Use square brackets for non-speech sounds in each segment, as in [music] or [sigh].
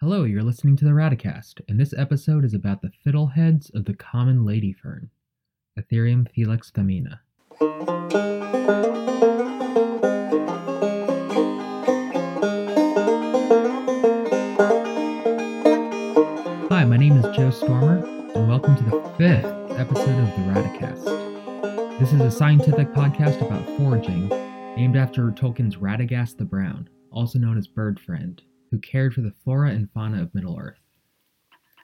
Hello, you're listening to the Radacast, and this episode is about the fiddleheads of the common lady fern, Athyrium filix femina. Hi, my name is Jo Stormer, and welcome to the fifth episode of the Radacast. This is a scientific podcast about foraging, named after Tolkien's Radagast the Brown, also known as Bird Friend, who cared for the flora and fauna of Middle Earth.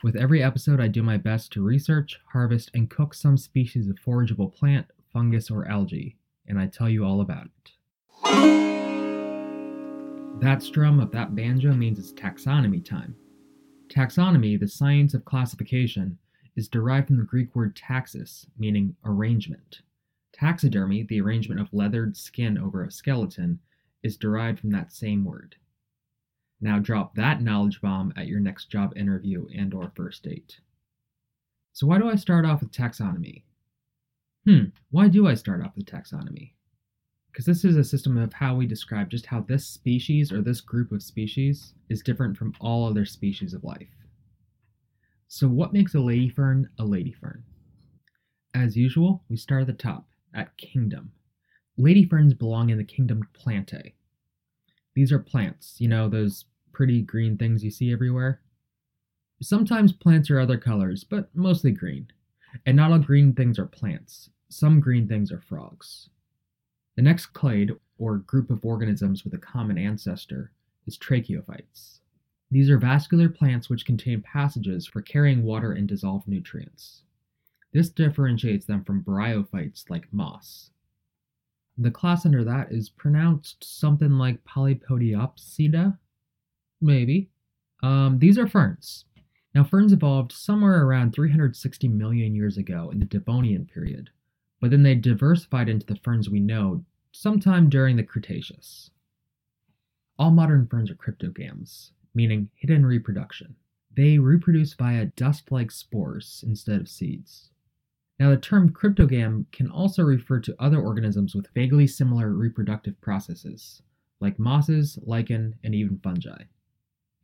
With every episode, I do my best to research, harvest, and cook some species of forageable plant, fungus, or algae, and I tell you all about it. That strum of that banjo means it's taxonomy time. Taxonomy, the science of classification, is derived from the Greek word taxis, meaning arrangement. Taxidermy, the arrangement of leathered skin over a skeleton, is derived from that same word. Now drop that knowledge bomb at your next job interview and or first date. So why do I start off with taxonomy? Hmm, why do I start off with taxonomy? Because this is a system of how we describe just how this species or this group of species is different from all other species of life. So, what makes a lady fern a lady fern? As usual, we start at the top, at kingdom. Lady ferns belong in the kingdom Plantae. These are plants, you know, those pretty green things you see everywhere. Sometimes plants are other colors, but mostly green. And not all green things are plants. Some green things are frogs. The next clade, or group of organisms with a common ancestor, is tracheophytes. These are vascular plants which contain passages for carrying water and dissolved nutrients. This differentiates them from bryophytes like moss. The class under that is pronounced something like Polypodiopsida? Maybe. Um, these are ferns. Now, ferns evolved somewhere around 360 million years ago in the Devonian period, but then they diversified into the ferns we know sometime during the Cretaceous. All modern ferns are cryptogams, meaning hidden reproduction. They reproduce via dust like spores instead of seeds. Now, the term cryptogam can also refer to other organisms with vaguely similar reproductive processes, like mosses, lichen, and even fungi.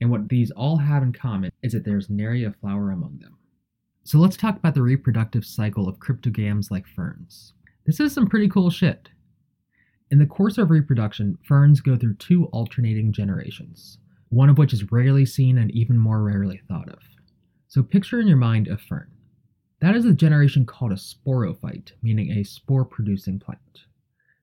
And what these all have in common is that there's nary a flower among them. So let's talk about the reproductive cycle of cryptogams like ferns. This is some pretty cool shit. In the course of reproduction, ferns go through two alternating generations, one of which is rarely seen and even more rarely thought of. So picture in your mind a fern. That is the generation called a sporophyte, meaning a spore producing plant.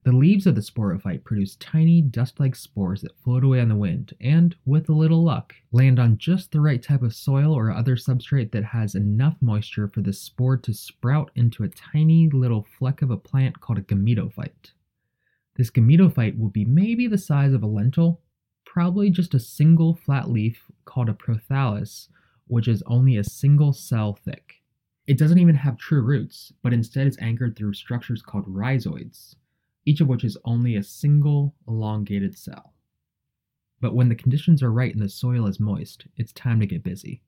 The leaves of the sporophyte produce tiny, dust like spores that float away on the wind and, with a little luck, land on just the right type of soil or other substrate that has enough moisture for the spore to sprout into a tiny little fleck of a plant called a gametophyte. This gametophyte will be maybe the size of a lentil, probably just a single flat leaf called a prothallus, which is only a single cell thick. It doesn't even have true roots, but instead is anchored through structures called rhizoids each of which is only a single elongated cell. But when the conditions are right and the soil is moist, it's time to get busy.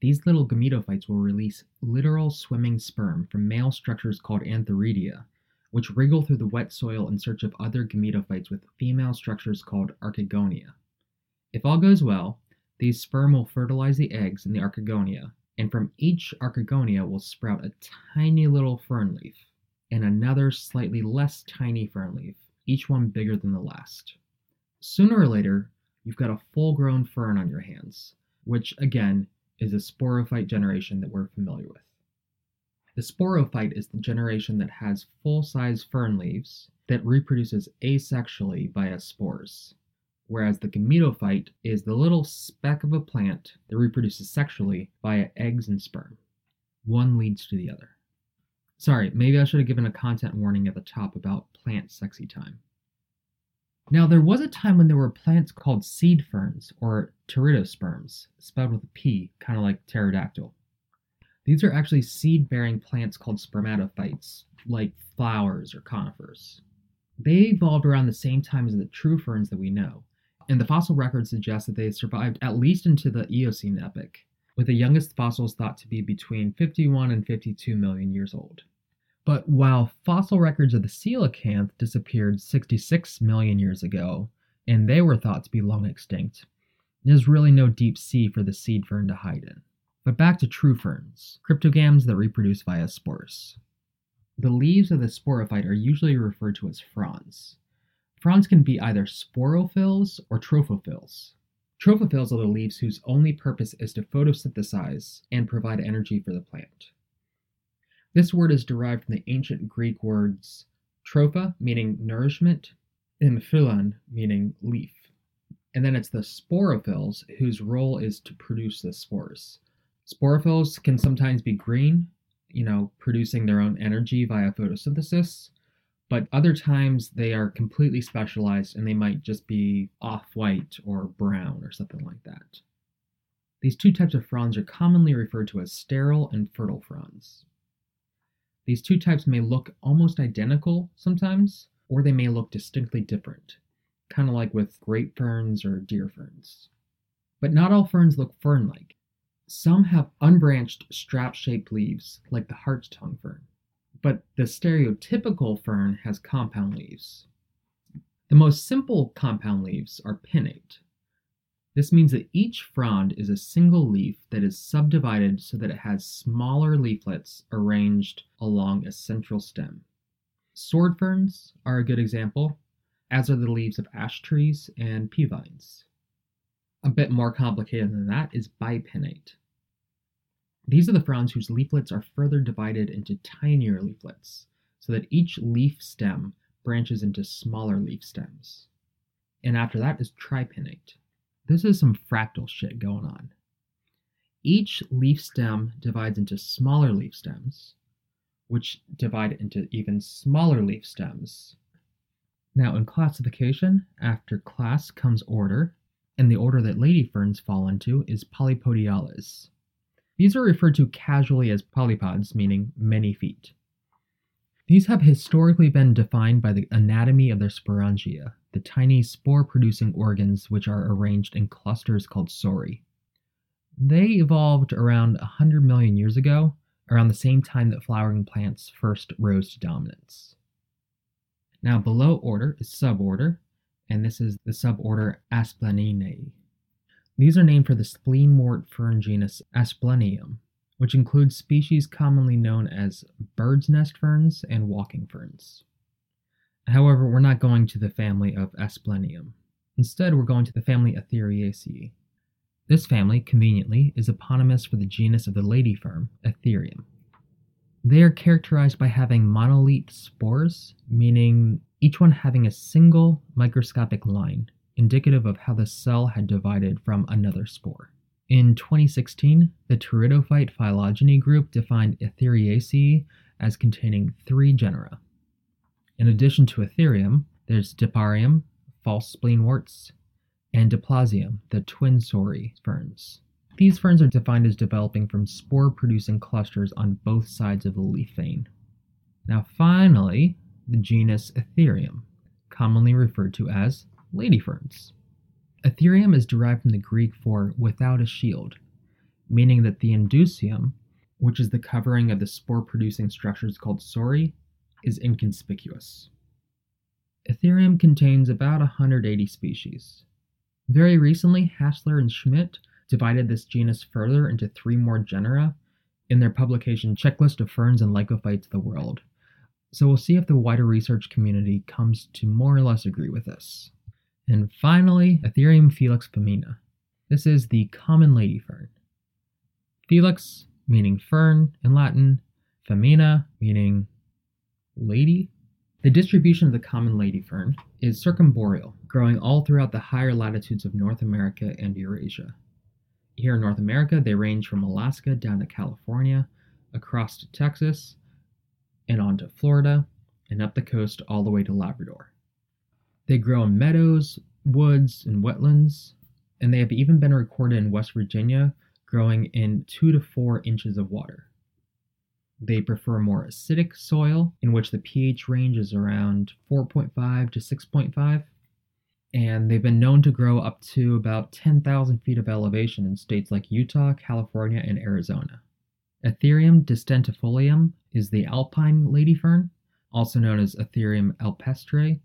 These little gametophytes will release literal swimming sperm from male structures called antheridia, which wriggle through the wet soil in search of other gametophytes with female structures called archegonia. If all goes well, these sperm will fertilize the eggs in the archegonia, and from each archegonia will sprout a tiny little fern leaf and another slightly less tiny fern leaf, each one bigger than the last. Sooner or later, you've got a full grown fern on your hands, which again is a sporophyte generation that we're familiar with. The sporophyte is the generation that has full size fern leaves that reproduces asexually via spores, whereas the gametophyte is the little speck of a plant that reproduces sexually via eggs and sperm. One leads to the other. Sorry, maybe I should have given a content warning at the top about plant sexy time. Now, there was a time when there were plants called seed ferns, or pteridosperms, spelled with a P, kind of like pterodactyl. These are actually seed bearing plants called spermatophytes, like flowers or conifers. They evolved around the same time as the true ferns that we know, and the fossil record suggests that they survived at least into the Eocene epoch, with the youngest fossils thought to be between 51 and 52 million years old. But while fossil records of the coelacanth disappeared 66 million years ago, and they were thought to be long extinct, There's really no deep sea for the seed fern to hide in. But back to true ferns, cryptogams that reproduce via spores. The leaves of the sporophyte are usually referred to as fronds. Fronds can be either sporophylls or trophophylls. Trophophylls are the leaves whose only purpose is to photosynthesize and provide energy for the plant. This word is derived from the ancient Greek words tropha, meaning nourishment, and phylon, meaning leaf. And then it's the sporophylls whose role is to produce the spores. Sporophylls can sometimes be green, you know, producing their own energy via photosynthesis, but other times they are completely specialized and they might just be off white or brown or something like that. These two types of fronds are commonly referred to as sterile and fertile fronds. These two types may look almost identical sometimes, or they may look distinctly different, kind of like with grape ferns or deer ferns. But not all ferns look fern like. Some have unbranched strap shaped leaves, like the hart's tongue fern, but the stereotypical fern has compound leaves. The most simple compound leaves are pinnate. This means that each frond is a single leaf that is subdivided so that it has smaller leaflets arranged along a central stem. Sword ferns are a good example, as are the leaves of ash trees and pea vines. A bit more complicated than that is bipinnate. These are the fronds whose leaflets are further divided into tinier leaflets, so that each leaf stem branches into smaller leaf stems. And after that is tripinnate. This is some fractal shit going on. Each leaf stem divides into smaller leaf stems, which divide into even smaller leaf stems. Now, in classification, after class comes order, and the order that lady ferns fall into is Polypodiales. These are referred to casually as polypods, meaning many feet. These have historically been defined by the anatomy of their sporangia, the tiny spore producing organs which are arranged in clusters called sori. They evolved around 100 million years ago, around the same time that flowering plants first rose to dominance. Now, below order is suborder, and this is the suborder Aspleniinae. These are named for the spleenwort fern genus Asplenium, which includes species commonly known as bird's nest ferns and walking ferns. However, we're not going to the family of Asplenium. Instead, we're going to the family Athyriaceae. This family, conveniently, is eponymous for the genus of the lady fern, Athyrium. They are characterized by having monolete spores, meaning each one having a single microscopic line, indicative of how the cell had divided from another spore. In 2016, the Pteridophyte phylogeny group defined Athyriaceae as containing three genera. In addition to Athyrium, there's Diparium, false spleenworts, and Diplazium, the twin sori ferns. These ferns are defined as developing from spore producing clusters on both sides of the leaf vein. Now, finally, the genus Athyrium, commonly referred to as lady ferns. Athyrium is derived from the Greek for without a shield, meaning that the indusium, which is the covering of the spore producing structures called sori, is inconspicuous. Athyrium contains about 180 species. Very recently, Hassler and Schmidt divided this genus further into three more genera in their publication Checklist of Ferns and Lycophytes of the World. So we'll see if the wider research community comes to more or less agree with this. And finally, Athyrium filix femina. This is the common lady fern. Filix meaning fern in Latin, femina meaning lady. The distribution of the common lady fern is circumboreal, growing all throughout the higher latitudes of North America and Eurasia. Here in North America, they range from Alaska down to California, across to Texas, and on to Florida, and up the coast all the way to Labrador. They grow in meadows, woods, and wetlands, and they have even been recorded in West Virginia growing in 2 to 4 inches of water. They prefer more acidic soil, in which the pH range is around 4.5 to 6.5, and they've been known to grow up to about 10,000 feet of elevation in states like Utah, California, and Arizona. Athyrium distentifolium is the alpine lady fern, also known as Athyrium alpestre,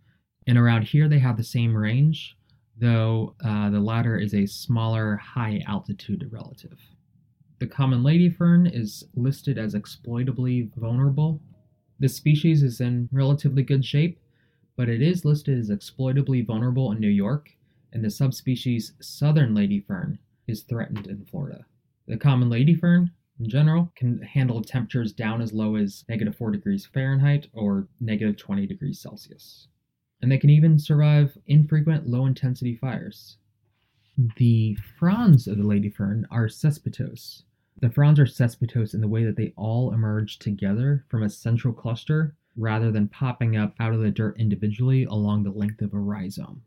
and around here they have the same range, though uh, the latter is a smaller, high altitude relative. The common lady fern is listed as exploitably vulnerable. This species is in relatively good shape, but it is listed as exploitably vulnerable in New York, and the subspecies southern lady fern is threatened in Florida. The common lady fern, in general, can handle temperatures down as low as negative 4 degrees Fahrenheit or negative 20 degrees Celsius. And they can even survive infrequent low intensity fires. The fronds of the lady fern are cespitose. The fronds are cespitose in the way that they all emerge together from a central cluster rather than popping up out of the dirt individually along the length of a rhizome.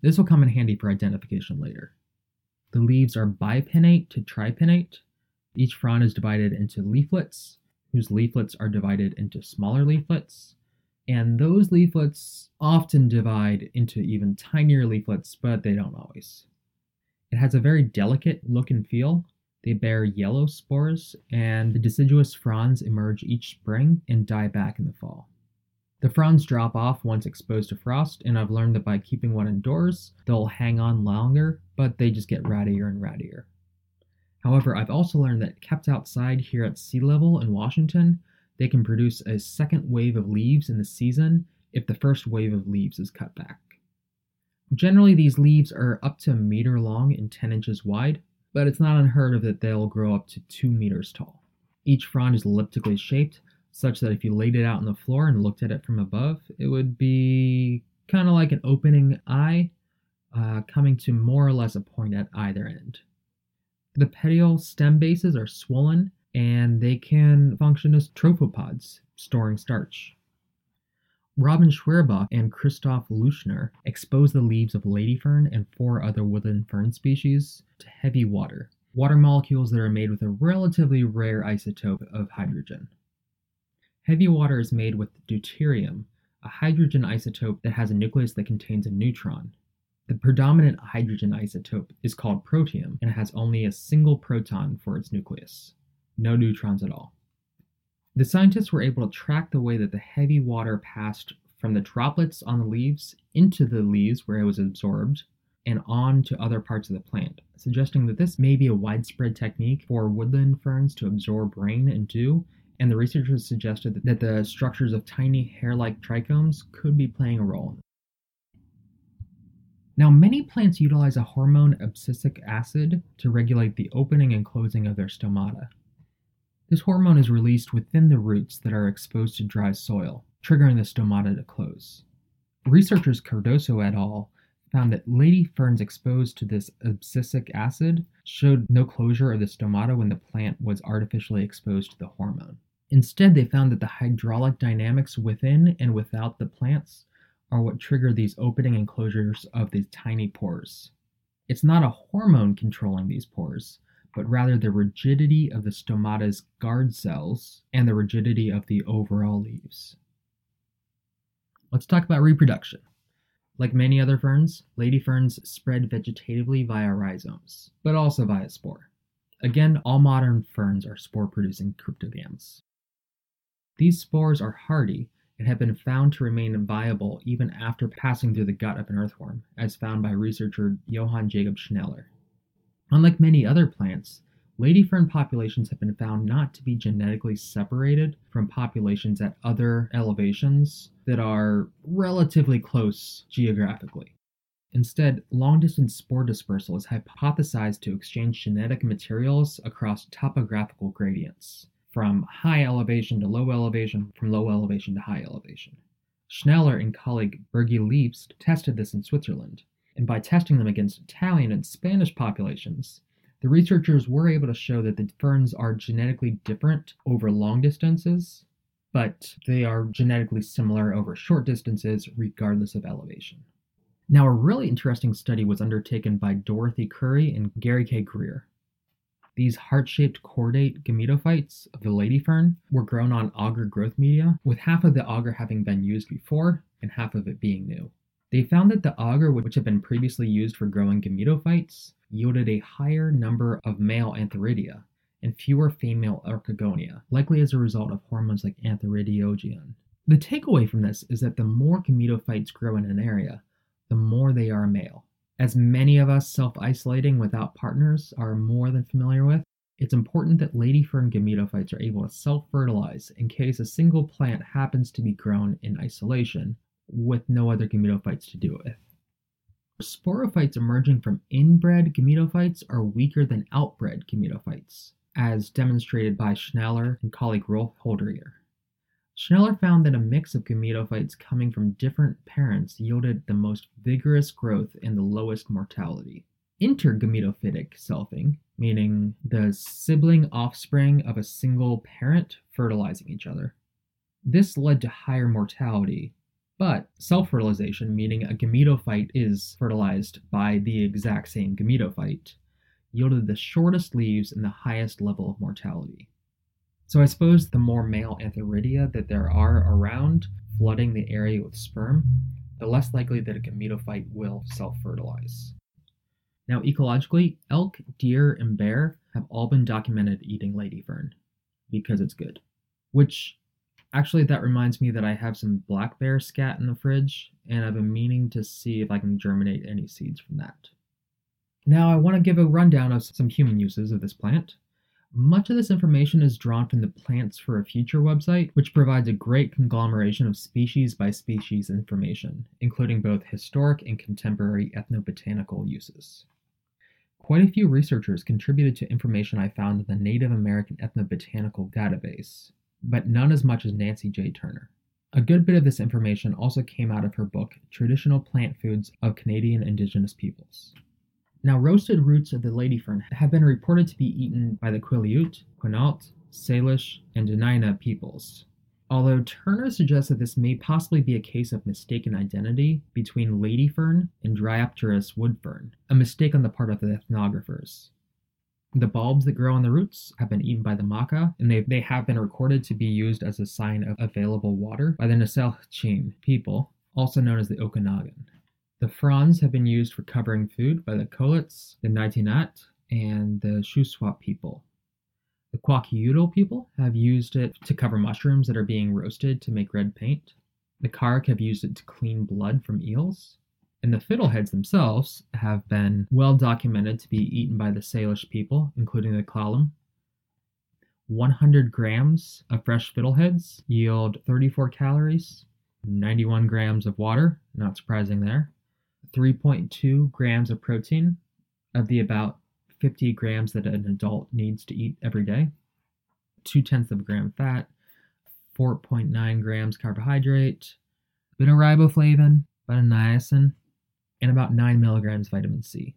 This will come in handy for identification later. The leaves are bipinnate to tripinnate. Each frond is divided into leaflets, whose leaflets are divided into smaller leaflets, and those leaflets often divide into even tinier leaflets, but they don't always. It has a very delicate look and feel. They bear yellow spores, and the deciduous fronds emerge each spring and die back in the fall. The fronds drop off once exposed to frost, and I've learned that by keeping one indoors, they'll hang on longer, but they just get rattier and rattier. However, I've also learned that kept outside here at sea level in Washington, they can produce a second wave of leaves in the season if the first wave of leaves is cut back. Generally, these leaves are up to a meter long and 10 inches wide, but it's not unheard of that they'll grow up to 2 meters tall. Each frond is elliptically shaped, such that if you laid it out on the floor and looked at it from above, it would be kind of like an opening eye, uh, coming to more or less a point at either end. The petiole stem bases are swollen and they can function as trophopods, storing starch. Robin Schwerbach and Christoph Leuschner exposed the leaves of ladyfern and four other woodland fern species to heavy water, water molecules that are made with a relatively rare isotope of hydrogen. Heavy water is made with deuterium, a hydrogen isotope that has a nucleus that contains a neutron. The predominant hydrogen isotope is called protium and has only a single proton for its nucleus, no neutrons at all. The scientists were able to track the way that the heavy water passed from the droplets on the leaves into the leaves where it was absorbed and on to other parts of the plant, suggesting that this may be a widespread technique for woodland ferns to absorb rain and dew and the researchers suggested that the structures of tiny hair-like trichomes could be playing a role. Now, many plants utilize a hormone abscisic acid to regulate the opening and closing of their stomata. This hormone is released within the roots that are exposed to dry soil, triggering the stomata to close. Researchers Cardoso et al. found that lady ferns exposed to this abscisic acid showed no closure of the stomata when the plant was artificially exposed to the hormone. Instead, they found that the hydraulic dynamics within and without the plants are what trigger these opening and closures of these tiny pores. It's not a hormone controlling these pores, but rather the rigidity of the stomata's guard cells and the rigidity of the overall leaves. Let's talk about reproduction. Like many other ferns, lady ferns spread vegetatively via rhizomes, but also via spore. Again, all modern ferns are spore producing cryptogams. These spores are hardy and have been found to remain viable even after passing through the gut of an earthworm, as found by researcher Johann Jacob Schneller. Unlike many other plants, lady fern populations have been found not to be genetically separated from populations at other elevations that are relatively close geographically. Instead, long distance spore dispersal is hypothesized to exchange genetic materials across topographical gradients from high elevation to low elevation, from low elevation to high elevation. Schneller and colleague Birgi Liebst tested this in Switzerland, and by testing them against Italian and Spanish populations, the researchers were able to show that the ferns are genetically different over long distances, but they are genetically similar over short distances regardless of elevation. Now, a really interesting study was undertaken by Dorothy Curry and Gary K. Greer. These heart-shaped chordate gametophytes of the lady fern were grown on agar growth media, with half of the agar having been used before and half of it being new. They found that the agar which had been previously used for growing gametophytes yielded a higher number of male antheridia and fewer female archegonia, likely as a result of hormones like antheridiogenin. The takeaway from this is that the more gametophytes grow in an area, the more they are male. As many of us self isolating without partners are more than familiar with, it's important that lady fern gametophytes are able to self fertilize in case a single plant happens to be grown in isolation with no other gametophytes to do with. Sporophytes emerging from inbred gametophytes are weaker than outbred gametophytes, as demonstrated by Schneller and colleague Rolf Holderegger. Schneller found that a mix of gametophytes coming from different parents yielded the most vigorous growth and the lowest mortality. Intergametophytic selfing, meaning the sibling offspring of a single parent fertilizing each other. This led to higher mortality, but self fertilization, meaning a gametophyte is fertilized by the exact same gametophyte, yielded the shortest leaves and the highest level of mortality. So I suppose the more male antheridia that there are around flooding the area with sperm, the less likely that a gametophyte will self fertilize. Now, ecologically, elk, deer, and bear have all been documented eating lady fern because it's good, which Actually, that reminds me that I have some black bear scat in the fridge, and I've been meaning to see if I can germinate any seeds from that. Now, I want to give a rundown of some human uses of this plant. Much of this information is drawn from the Plants for a Future website, which provides a great conglomeration of species by species information, including both historic and contemporary ethnobotanical uses. Quite a few researchers contributed to information I found in the Native American Ethnobotanical Database, but none as much as Nancy J. Turner. A good bit of this information also came out of her book, Traditional Plant Foods of Canadian Indigenous Peoples. Now, roasted roots of the lady fern have been reported to be eaten by the Quileute, Quinault, Salish, and Dena'ina peoples. Although Turner suggests that this may possibly be a case of mistaken identity between lady fern and Dryopteris woodfern, a mistake on the part of the ethnographers. The bulbs that grow on the roots have been eaten by the Makah, and they, they have been recorded to be used as a sign of available water by the Nusselk'chim people, also known as the Okanagan. The fronds have been used for covering food by the Cowlitz, the Nitinat, and the Shuswap people. The Kwakiutl people have used it to cover mushrooms that are being roasted to make red paint. The Karuk have used it to clean blood from eels. And the fiddleheads themselves have been well documented to be eaten by the Salish people, including the Klallam. 100 grams of fresh fiddleheads yield 34 calories, 91 grams of water, not surprising there, 3.2 grams of protein of the about 50 grams that an adult needs to eat every day, 2 tenths of a gram fat, 4.9 grams carbohydrate, bit of riboflavin, bit of niacin, and about 9 milligrams vitamin C.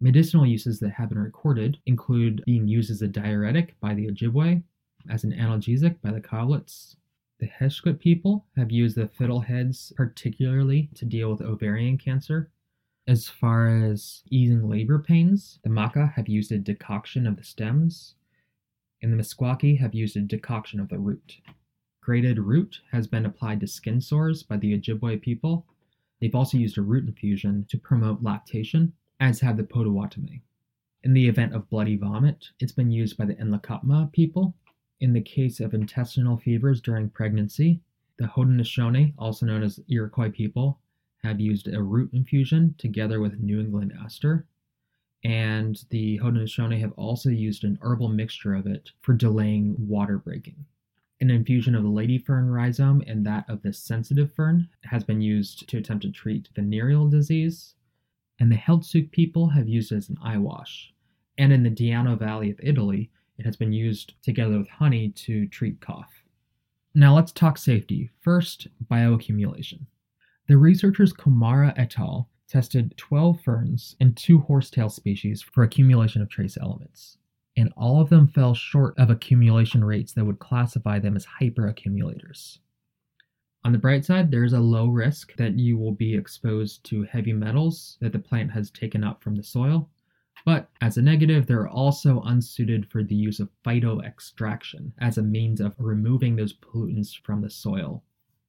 Medicinal uses that have been recorded include being used as a diuretic by the Ojibwe, as an analgesic by the Cowlitz. The Heshkut people have used the fiddleheads particularly to deal with ovarian cancer. As far as easing labor pains, the Makah have used a decoction of the stems, and the Meskwaki have used a decoction of the root. Grated root has been applied to skin sores by the Ojibwe people, They've also used a root infusion to promote lactation, as have the Potawatomi. In the event of bloody vomit, it's been used by the Nlaka'pamux people. In the case of intestinal fevers during pregnancy, the Haudenosaunee, also known as Iroquois people, have used a root infusion together with New England aster. And the Haudenosaunee have also used an herbal mixture of it for delaying water breaking. An infusion of the lady fern rhizome and that of the sensitive fern has been used to attempt to treat venereal disease, and the Heiltsuk people have used it as an eye wash. And in the Diano Valley of Italy, it has been used together with honey to treat cough. Now let's talk safety. First, bioaccumulation. The researchers Komara et al. tested 12 ferns and two horsetail species for accumulation of trace elements and all of them fell short of accumulation rates that would classify them as hyperaccumulators. On the bright side, there is a low risk that you will be exposed to heavy metals that the plant has taken up from the soil, but as a negative, they're also unsuited for the use of phytoextraction as a means of removing those pollutants from the soil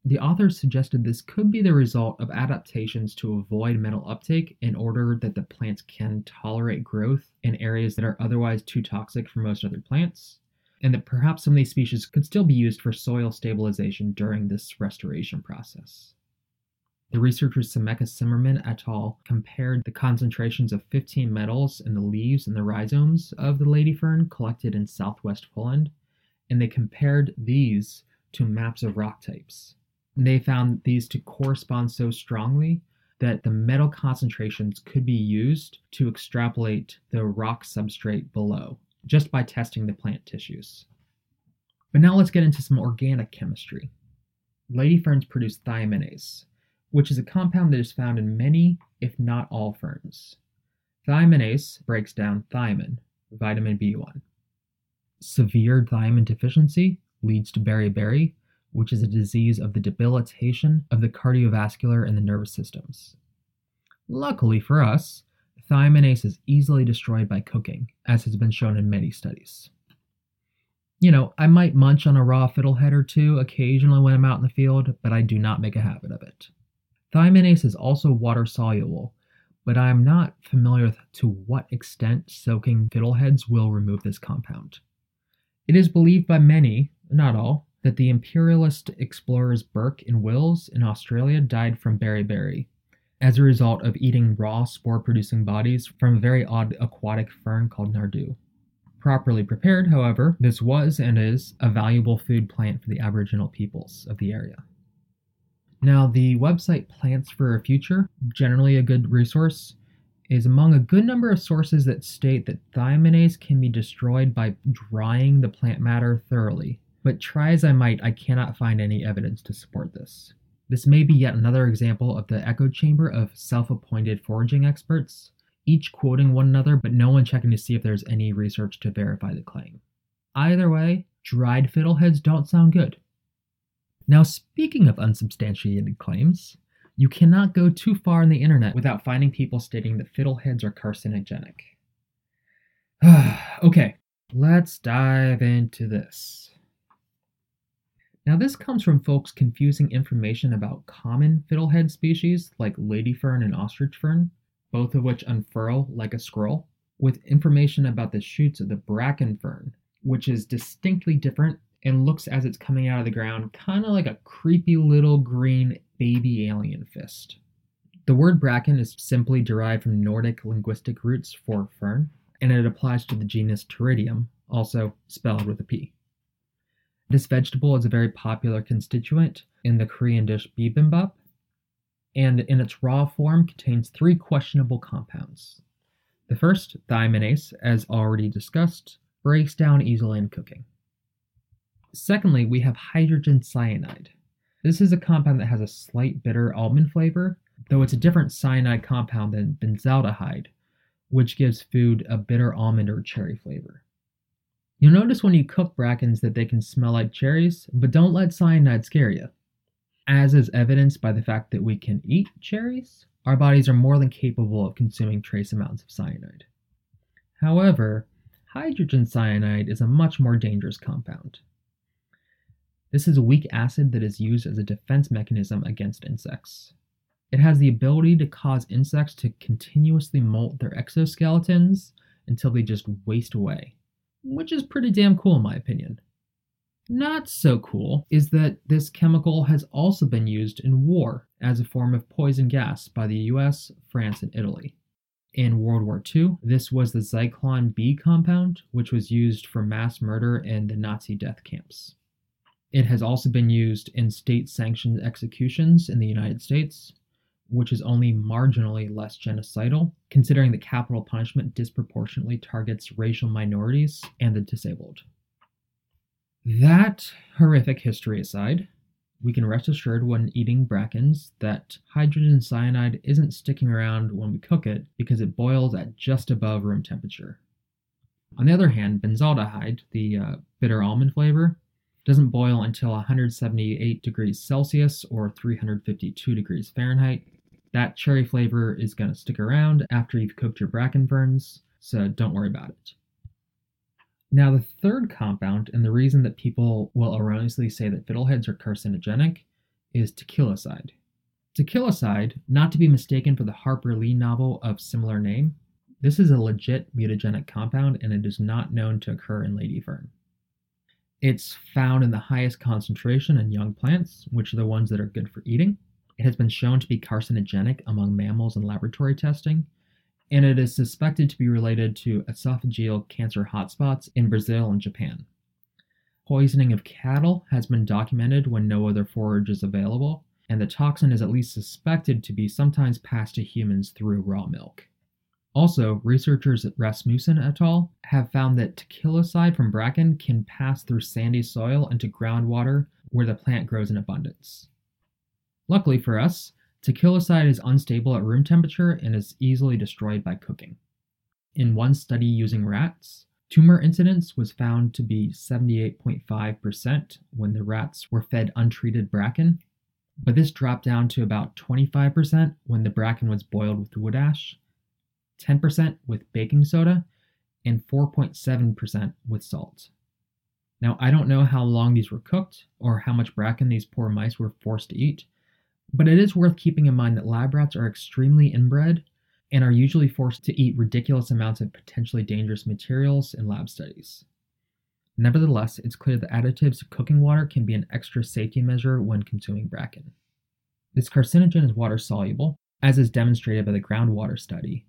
the authors suggested this could be the result of adaptations to avoid metal uptake in order that the plants can tolerate growth in areas that are otherwise too toxic for most other plants, and that perhaps some of these species could still be used for soil stabilization during this restoration process. The researchers Semeka Zimmerman et al. compared the concentrations of 15 metals in the leaves and the rhizomes of the lady fern collected in southwest Poland, and they compared these to maps of rock types. They found these to correspond so strongly that the metal concentrations could be used to extrapolate the rock substrate below just by testing the plant tissues. But now let's get into some organic chemistry. Lady ferns produce thiaminase, which is a compound that is found in many, if not all, ferns. Thiaminase breaks down thiamine, vitamin B1. Severe thiamine deficiency leads to beriberi, which is a disease of the debilitation of the cardiovascular and the nervous systems. Luckily for us, thiaminase is easily destroyed by cooking, as has been shown in many studies. You know, I might munch on a raw fiddlehead or two occasionally when I'm out in the field, but I do not make a habit of it. Thiaminase is also water soluble, but I am not familiar with to what extent soaking fiddleheads will remove this compound. It is believed by many, not all, that the imperialist explorers Burke and Wills in Australia died from beriberi as a result of eating raw spore producing bodies from a very odd aquatic fern called Nardoo. Properly prepared, however, this was and is a valuable food plant for the Aboriginal peoples of the area. Now, the website Plants for a Future, generally a good resource, is among a good number of sources that state that thiaminase can be destroyed by drying the plant matter thoroughly but try as I might, I cannot find any evidence to support this. This may be yet another example of the echo chamber of self appointed foraging experts, each quoting one another, but no one checking to see if there's any research to verify the claim. Either way, dried fiddleheads don't sound good. Now, speaking of unsubstantiated claims, you cannot go too far on the internet without finding people stating that fiddleheads are carcinogenic. [sighs] okay, let's dive into this. Now, this comes from folks confusing information about common fiddlehead species like lady fern and ostrich fern, both of which unfurl like a scroll, with information about the shoots of the bracken fern, which is distinctly different and looks as it's coming out of the ground kind of like a creepy little green baby alien fist. The word bracken is simply derived from Nordic linguistic roots for fern, and it applies to the genus Pteridium, also spelled with a P. This vegetable is a very popular constituent in the Korean dish bibimbap, and in its raw form contains three questionable compounds. The first, thiaminase, as already discussed, breaks down easily in cooking. Secondly, we have hydrogen cyanide. This is a compound that has a slight bitter almond flavor, though it's a different cyanide compound than benzaldehyde, which gives food a bitter almond or cherry flavor. You'll notice when you cook brackens that they can smell like cherries, but don't let cyanide scare you. As is evidenced by the fact that we can eat cherries, our bodies are more than capable of consuming trace amounts of cyanide. However, hydrogen cyanide is a much more dangerous compound. This is a weak acid that is used as a defense mechanism against insects. It has the ability to cause insects to continuously molt their exoskeletons until they just waste away which is pretty damn cool in my opinion. Not so cool is that this chemical has also been used in war as a form of poison gas by the US, France, and Italy. In World War II, this was the Zyklon B compound, which was used for mass murder in the Nazi death camps. It has also been used in state sanctioned executions in the United States, which is only marginally less genocidal, considering that capital punishment disproportionately targets racial minorities and the disabled. That horrific history aside, we can rest assured when eating brackens that hydrogen cyanide isn't sticking around when we cook it because it boils at just above room temperature. On the other hand, benzaldehyde, the uh, bitter almond flavor, doesn't boil until 178 degrees Celsius or 352 degrees Fahrenheit, that cherry flavor is going to stick around after you've cooked your bracken ferns, so don't worry about it. Now, the third compound, and the reason that people will erroneously say that fiddleheads are carcinogenic, is ptaquiloside. Ptaquiloside, not to be mistaken for the Harper Lee novel of similar name, this is a legit mutagenic compound and it is not known to occur in lady fern. It's found in the highest concentration in young plants, which are the ones that are good for eating, It has been shown to be carcinogenic among mammals in laboratory testing, and it is suspected to be related to esophageal cancer hotspots in Brazil and Japan. Poisoning of cattle has been documented when no other forage is available, and the toxin is at least suspected to be sometimes passed to humans through raw milk. Also, researchers at Rasmussen et al. have found that ptaquiloside from bracken can pass through sandy soil into groundwater where the plant grows in abundance. Luckily for us, ptaquiloside is unstable at room temperature and is easily destroyed by cooking. In one study using rats, tumor incidence was found to be 78.5% when the rats were fed untreated bracken, but this dropped down to about 25% when the bracken was boiled with wood ash, 10% with baking soda, and 4.7% with salt. Now, I don't know how long these were cooked or how much bracken these poor mice were forced to eat, but it is worth keeping in mind that lab rats are extremely inbred and are usually forced to eat ridiculous amounts of potentially dangerous materials in lab studies. Nevertheless, it's clear that additives to cooking water can be an extra safety measure when consuming bracken. This carcinogen is water soluble, as is demonstrated by the groundwater study,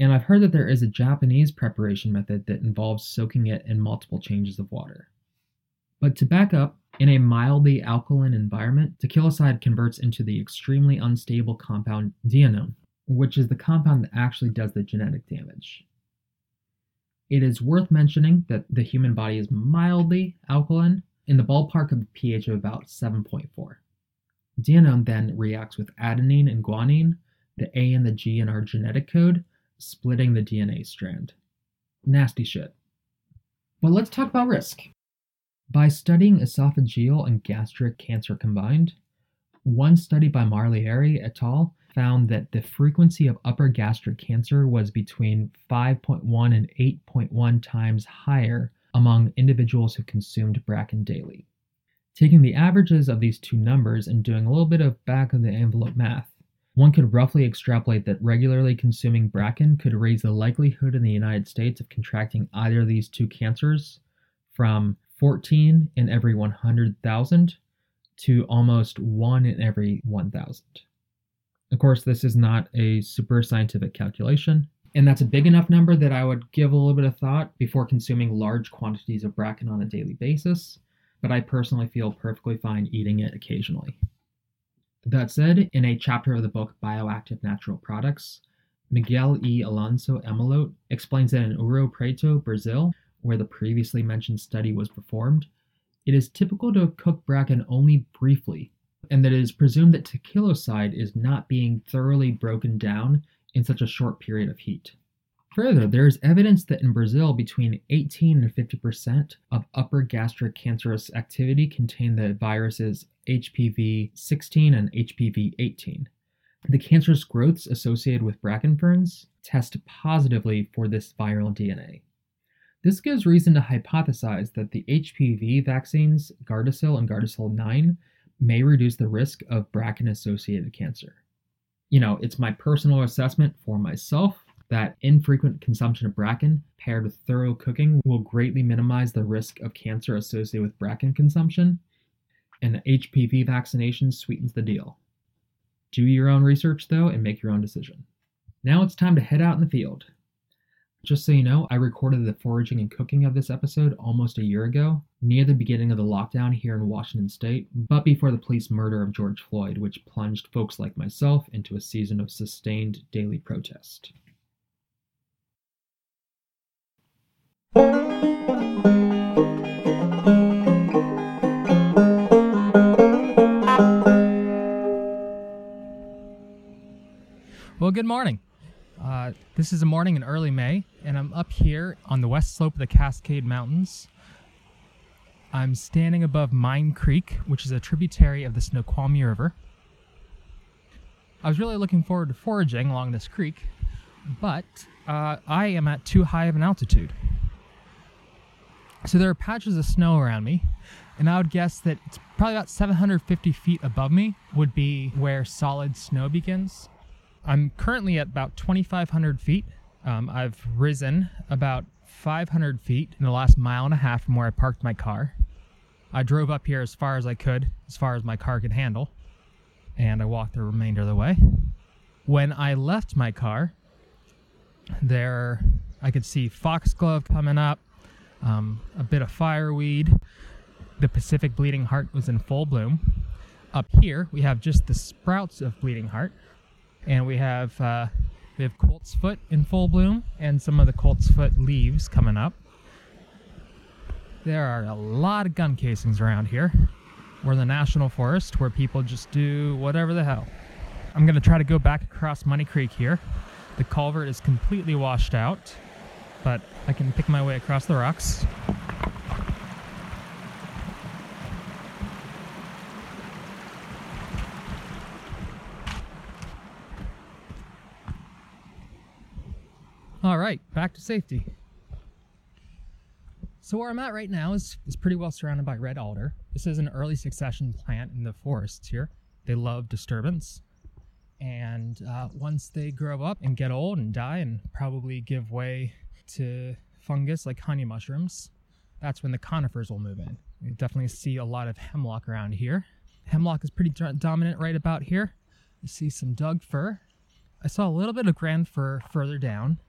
and I've heard that there is a Japanese preparation method that involves soaking it in multiple changes of water. But to back up, in a mildly alkaline environment, ptaquiloside converts into the extremely unstable compound dienone, which is the compound that actually does the genetic damage. It is worth mentioning that the human body is mildly alkaline, in the ballpark of a pH of about 7.4. Dienone then reacts with adenine and guanine, the A and the G in our genetic code, splitting the DNA strand. Nasty shit. But let's talk about risk. By studying esophageal and gastric cancer combined, one study by Marlieri et al. found that the frequency of upper gastric cancer was between 5.1 and 8.1 times higher among individuals who consumed bracken daily. Taking the averages of these two numbers and doing a little bit of back of the envelope math, one could roughly extrapolate that regularly consuming bracken could raise the likelihood in the United States of contracting either of these two cancers from 14 in every 100,000 to almost 1 in every 1,000. Of course, this is not a super scientific calculation, and that's a big enough number that I would give a little bit of thought before consuming large quantities of bracken on a daily basis, but I personally feel perfectly fine eating it occasionally. That said, in a chapter of the book Bioactive Natural Products, Miguel E. Alonso Amelot explains that in Ouro Preto, Brazil, where the previously mentioned study was performed, it is typical to cook bracken only briefly, and that it is presumed that ptaquiloside is not being thoroughly broken down in such a short period of heat. Further, there is evidence that in Brazil, between 18 and 50% of upper gastric cancerous activity contain the viruses HPV 16 and HPV 18. The cancerous growths associated with bracken ferns test positively for this viral DNA. This gives reason to hypothesize that the HPV vaccines Gardasil and Gardasil 9 may reduce the risk of bracken associated cancer. You know, it's my personal assessment for myself that infrequent consumption of bracken paired with thorough cooking will greatly minimize the risk of cancer associated with bracken consumption, and the HPV vaccination sweetens the deal. Do your own research though and make your own decision. Now it's time to head out in the field. Just so you know, I recorded the foraging and cooking of this episode almost a year ago, near the beginning of the lockdown here in Washington state, but before the police murder of George Floyd, which plunged folks like myself into a season of sustained daily protest. Well, good morning. Uh, this is a morning in early May, and I'm up here on the west slope of the Cascade Mountains. I'm standing above Mine Creek, which is a tributary of the Snoqualmie River. I was really looking forward to foraging along this creek, but uh, I am at too high of an altitude. So there are patches of snow around me, and I would guess that it's probably about 750 feet above me would be where solid snow begins. I'm currently at about 2,500 feet. Um, I've risen about 500 feet in the last mile and a half from where I parked my car. I drove up here as far as I could, as far as my car could handle. and I walked the remainder of the way. When I left my car, there I could see foxglove coming up, um, a bit of fireweed. The Pacific bleeding heart was in full bloom. Up here, we have just the sprouts of bleeding heart, and we have uh, we have coltsfoot in full bloom, and some of the coltsfoot leaves coming up. There are a lot of gun casings around here. We're in the national forest where people just do whatever the hell. I'm gonna try to go back across Money Creek here. The culvert is completely washed out, but I can pick my way across the rocks. All right, back to safety. So where I'm at right now is, is pretty well surrounded by red alder. This is an early succession plant in the forests here. They love disturbance. And uh, once they grow up and get old and die and probably give way to fungus like honey mushrooms, that's when the conifers will move in. You definitely see a lot of hemlock around here. Hemlock is pretty dominant right about here. You see some Doug fir. I saw a little bit of grand fir further down,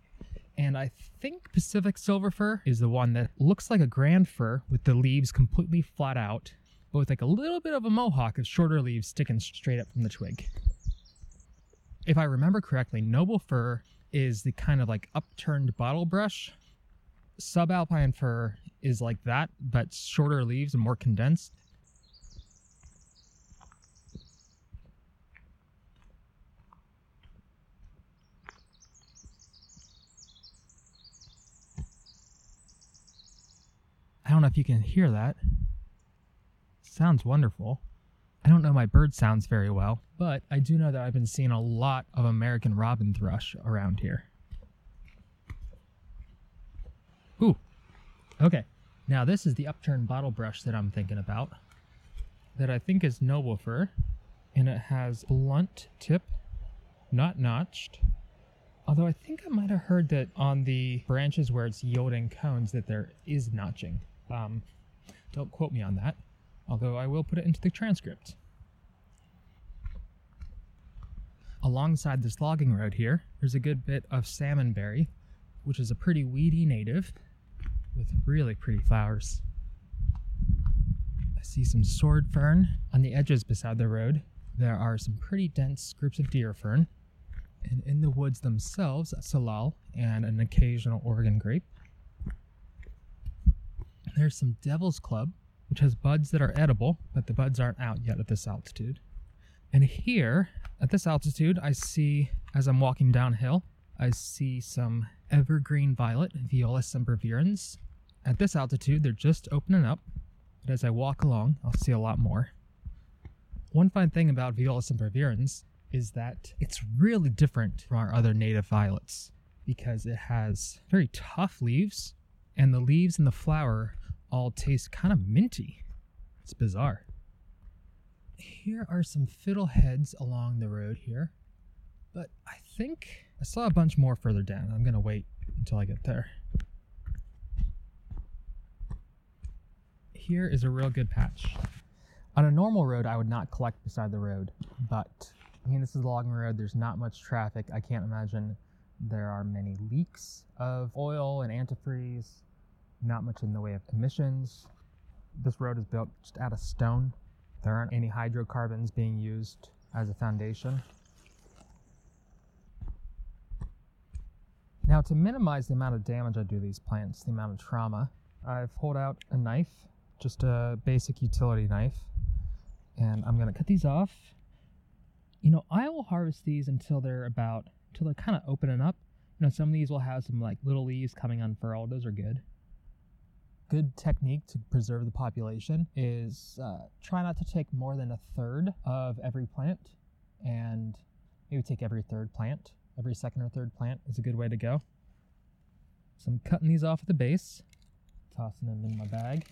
and I think Pacific silver fir is the one that looks like a grand fir with the leaves completely flat out, but with like a little bit of a mohawk of shorter leaves sticking straight up from the twig. If I remember correctly, noble fir is the kind of like upturned bottle brush. Subalpine fir is like that, but shorter leaves and more condensed. I don't know if you can hear that. Sounds wonderful. I don't know my bird sounds very well, but I do know that I've been seeing a lot of American robin thrush around here. Ooh. Okay. Now this is the upturned bottle brush that I'm thinking about. That I think is noble fir. And it has blunt tip, not notched. Although I think I might have heard that on the branches where it's yielding cones that there is notching. Um, don't quote me on that, although I will put it into the transcript. Alongside this logging road here, there's a good bit of salmonberry, which is a pretty weedy native with really pretty flowers. I see some sword fern on the edges beside the road. There are some pretty dense groups of deer fern. And in the woods themselves, salal and an occasional Oregon grape. There's some Devil's Club, which has buds that are edible, but the buds aren't out yet at this altitude. And here, at this altitude, I see, as I'm walking downhill, I see some evergreen violet, Viola sempervirens. At this altitude, they're just opening up, but as I walk along, I'll see a lot more. One fine thing about Viola sempervirens is that it's really different from our other native violets because it has very tough leaves, and the leaves and the flower all taste kind of minty. It's bizarre. Here are some fiddleheads along the road here, but I think I saw a bunch more further down. I'm gonna wait until I get there. Here is a real good patch. On a normal road, I would not collect beside the road, but I mean, this is a logging road. There's not much traffic. I can't imagine there are many leaks of oil and antifreeze not much in the way of emissions. This road is built just out of stone. There aren't any hydrocarbons being used as a foundation. Now to minimize the amount of damage I do to these plants, the amount of trauma, I've pulled out a knife, just a basic utility knife, and I'm gonna cut these off. You know, I will harvest these until they're about, until they're kind of opening up. You know, some of these will have some like little leaves coming unfurled. Those are good good technique to preserve the population is uh, try not to take more than a third of every plant and maybe take every third plant. Every second or third plant is a good way to go. So I'm cutting these off at the base, tossing them in my bag.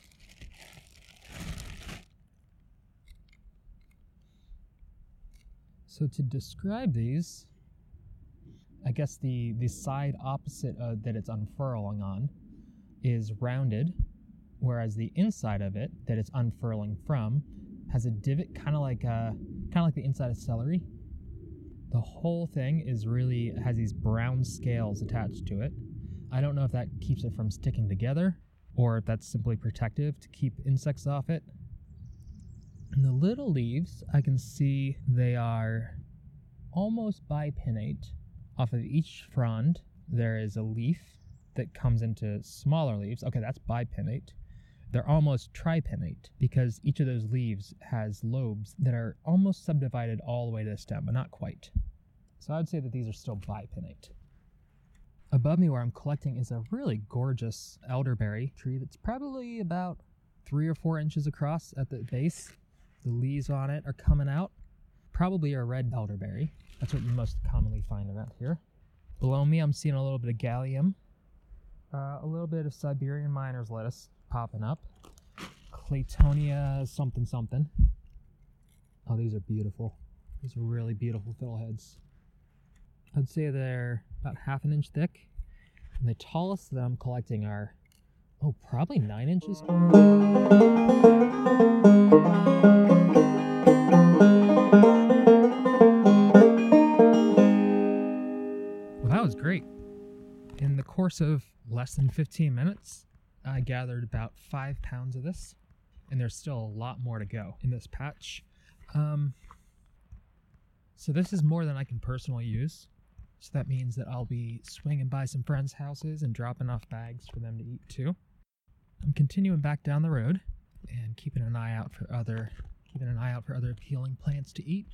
So to describe these, I guess the, the side opposite uh, that it's unfurling on is rounded, whereas the inside of it that it's unfurling from has a divot kind of like a kind of like the inside of celery. The whole thing is really has these brown scales attached to it. I don't know if that keeps it from sticking together or if that's simply protective to keep insects off it. And the little leaves, I can see they are almost bipinnate. Off of each frond, there is a leaf that comes into smaller leaves. Okay, that's bipinnate. They're almost tripinnate because each of those leaves has lobes that are almost subdivided all the way to the stem, but not quite. So I'd say that these are still bipinnate. Above me, where I'm collecting, is a really gorgeous elderberry tree that's probably about three or four inches across at the base. The leaves on it are coming out. Probably a red elderberry. That's what you most commonly find around here. Below me, I'm seeing a little bit of galium, uh, a little bit of Siberian miner's lettuce popping up. Claytonia something something. Oh, these are beautiful. These are really beautiful fiddleheads. I'd say they're about half an inch thick. And the tallest that I'm collecting are, oh, probably nine inches. Great. In the course of less than 15 minutes, I gathered about five pounds of this, and there's still a lot more to go in this patch. Um, so this is more than I can personally use. So that means that I'll be swinging by some friends' houses and dropping off bags for them to eat too. I'm continuing back down the road and keeping an eye out for other keeping an eye out for other appealing plants to eat.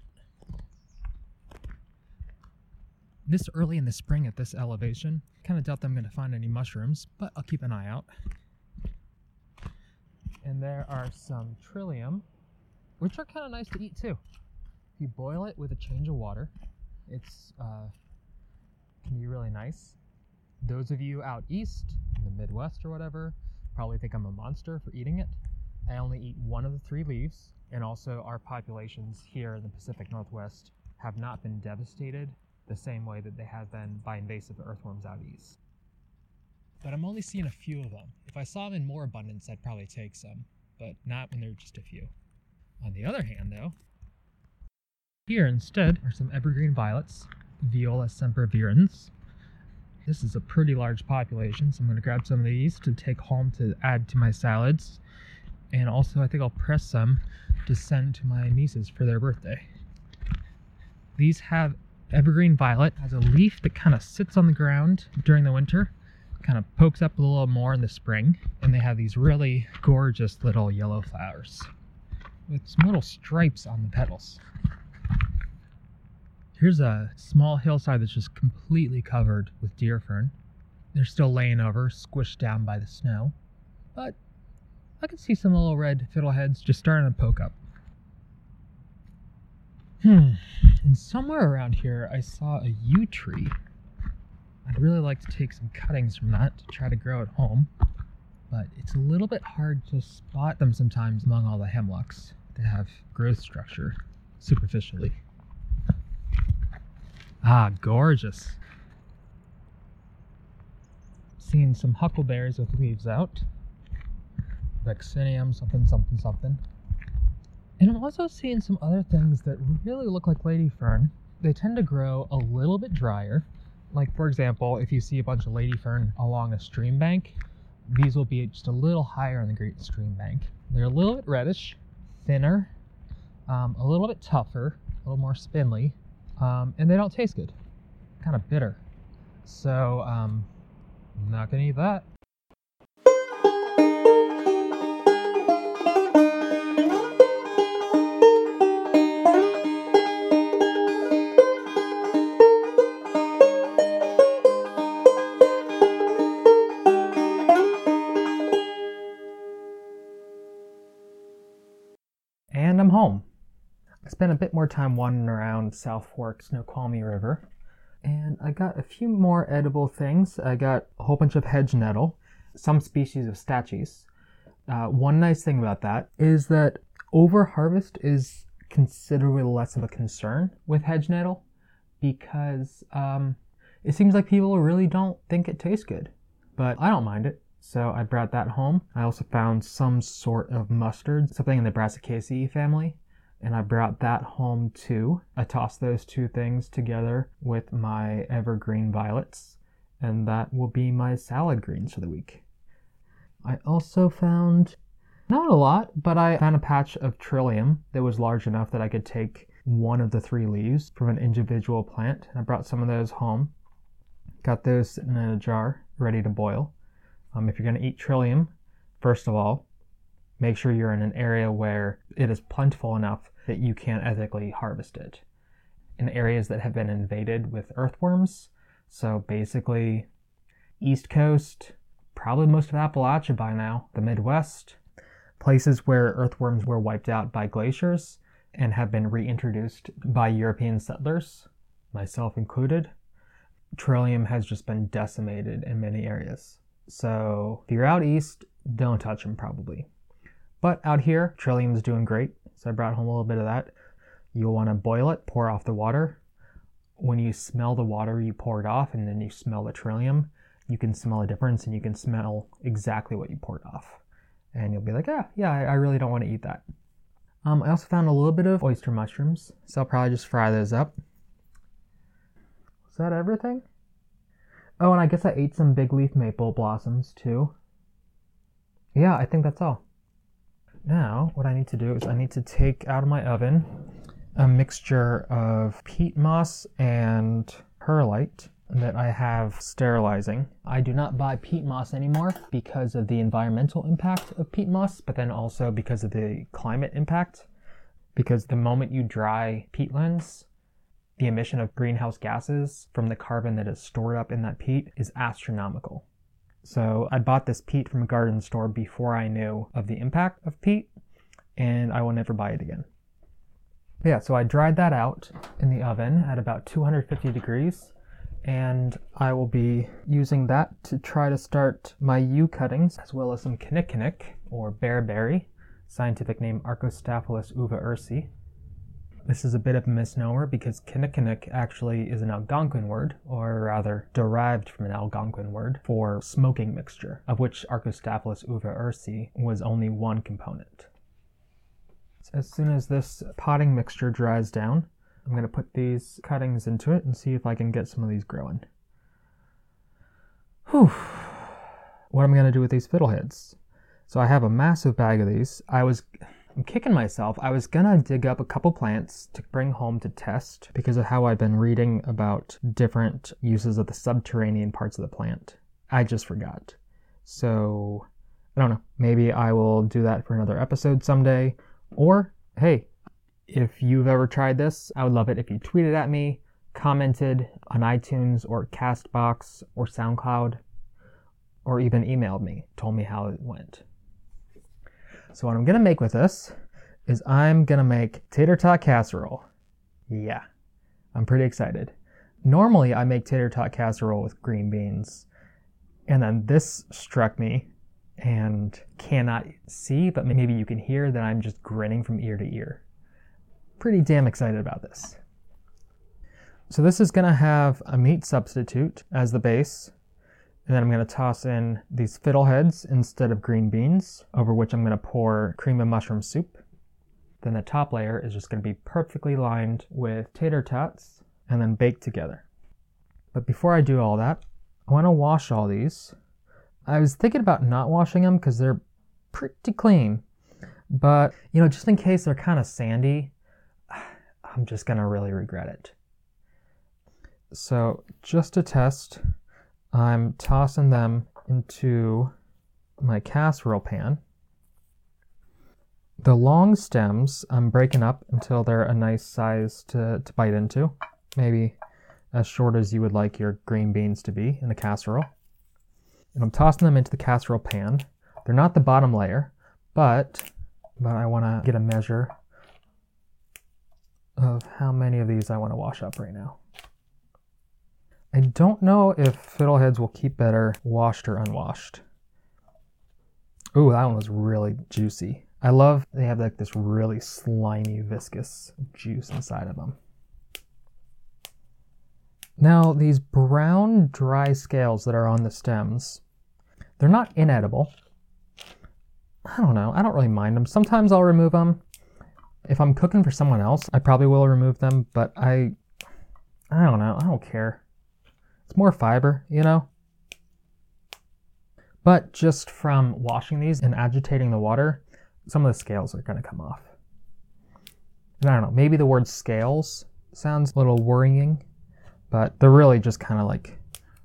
This early in the spring at this elevation, kind of doubt that I'm going to find any mushrooms, but I'll keep an eye out. And there are some trillium, which are kind of nice to eat too. If you boil it with a change of water, it's uh, can be really nice. Those of you out east, in the Midwest or whatever, probably think I'm a monster for eating it. I only eat one of the three leaves, and also our populations here in the Pacific Northwest have not been devastated the same way that they have been by invasive earthworms out east. But I'm only seeing a few of them. If I saw them in more abundance, I'd probably take some, but not when there are just a few. On the other hand, though, here instead are some evergreen violets, Viola sempervirens. This is a pretty large population, so I'm going to grab some of these to take home to add to my salads. And also, I think I'll press some to send to my nieces for their birthday. These have evergreen violet, has a leaf that kind of sits on the ground during the winter, kind of pokes up a little more in the spring, and they have these really gorgeous little yellow flowers with some little stripes on the petals. Here's a small hillside that's just completely covered with deer fern. They're still laying over, squished down by the snow. But I can see some little red fiddleheads just starting to poke up. Hmm. And somewhere around here, I saw a yew tree. I'd really like to take some cuttings from that to try to grow at home. But it's a little bit hard to spot them sometimes among all the hemlocks that have growth structure superficially. Ah, gorgeous. Seeing some huckleberries with leaves out. Vaccinium, something, something, something. And I'm also seeing some other things that really look like lady fern. They tend to grow a little bit drier. Like, for example, if you see a bunch of lady fern along a stream bank, these will be just a little higher on the Great Stream Bank. They're a little bit reddish, thinner, um, a little bit tougher, a little more spindly, um, and they don't taste good. Kind of bitter. So, um, I'm not gonna eat that. Spent a bit more time wandering around South Fork Snoqualmie River, and I got a few more edible things. I got a whole bunch of hedge nettle, some species of stachys. Uh, one nice thing about that is that over harvest is considerably less of a concern with hedge nettle because um, it seems like people really don't think it tastes good, but I don't mind it. So I brought that home. I also found some sort of mustard, something in the Brassicaceae family and I brought that home too. I tossed those two things together with my evergreen violets, and that will be my salad greens for the week. I also found not a lot, but I found a patch of trillium that was large enough that I could take one of the three leaves from an individual plant. And I brought some of those home. Got those sitting in a jar, ready to boil. Um, if you're going to eat trillium, first of all, make sure you're in an area where it is plentiful enough that you can ethically harvest it. In areas that have been invaded with earthworms, so basically East Coast, probably most of Appalachia by now, the Midwest, places where earthworms were wiped out by glaciers and have been reintroduced by European settlers, myself included. Trillium has just been decimated in many areas. So if you're out east, don't touch them probably. But out here, Trillium's doing great. So I brought home a little bit of that. You'll want to boil it, pour off the water. When you smell the water, you pour it off, and then you smell the Trillium. You can smell a difference, and you can smell exactly what you poured off. And you'll be like, ah, yeah, I really don't want to eat that. Um, I also found a little bit of oyster mushrooms, so I'll probably just fry those up. Is that everything? Oh, and I guess I ate some big leaf maple blossoms too. Yeah, I think that's all. Now, what I need to do is I need to take out of my oven a mixture of peat moss and perlite that I have sterilizing. I do not buy peat moss anymore because of the environmental impact of peat moss, but then also because of the climate impact. Because the moment you dry peatlands, the emission of greenhouse gases from the carbon that is stored up in that peat is astronomical. So I bought this peat from a garden store before I knew of the impact of peat, and I will never buy it again. Yeah, so I dried that out in the oven at about 250 degrees and I will be using that to try to start my yew cuttings as well as some kinnikinick or bearberry, scientific name Arctostaphylos uva ursi. This is a bit of a misnomer because kinnikinick actually is an Algonquin word, or rather derived from an Algonquin word, for smoking mixture, of which Arctostaphylos uva ursi was only one component. As soon as this potting mixture dries down, I'm going to put these cuttings into it and see if I can get some of these growing. Whew. What am I going to do with these fiddleheads? So I have a massive bag of these. I was I'm kicking myself. I was gonna dig up a couple plants to bring home to test because of how I've been reading about different uses of the subterranean parts of the plant. I just forgot. So I don't know. Maybe I will do that for another episode someday. Or hey, if you've ever tried this, I would love it if you tweeted at me, commented on iTunes or Castbox or SoundCloud, or even emailed me, told me how it went. So, what I'm gonna make with this is I'm gonna make tater tot casserole. Yeah, I'm pretty excited. Normally, I make tater tot casserole with green beans, and then this struck me and cannot see, but maybe you can hear that I'm just grinning from ear to ear pretty damn excited about this. So this is to have a meat substitute as the base. And then I'm going to toss in these fiddleheads instead of green beans, over which I'm going to pour cream of mushroom soup. Then the top layer is just going to be perfectly lined with tater tots and then baked together. But before I do all that, I want to wash all these. I was thinking about not washing them because they're pretty clean. But, you know, just in case they're kind of sandy, [sighs] I'm just going to really regret it. So, just to test, I'm tossing them into my casserole pan. The long stems I'm breaking up until they're a nice size to, to bite into, maybe as short as you would like your green beans to be in a casserole. And I'm tossing them into the casserole pan. They're not the bottom layer, but but I want to get a measure of how many of these I want to wash up right now. I don't know if fiddleheads will keep better washed or unwashed. Ooh, that one was really juicy. I love they have like this really slimy, viscous juice inside of them. Now, these brown, dry scales that are on the stems, they're not inedible. I don't know. I don't really mind them. Sometimes I'll remove them, If I'm cooking for someone else, I probably will remove them, but I I don't know. I don't care. It's more fiber, you know? But just from washing these and agitating the water, some of the scales are going to come off. And I don't know, maybe the word scales sounds a little worrying, but they're really just kind of like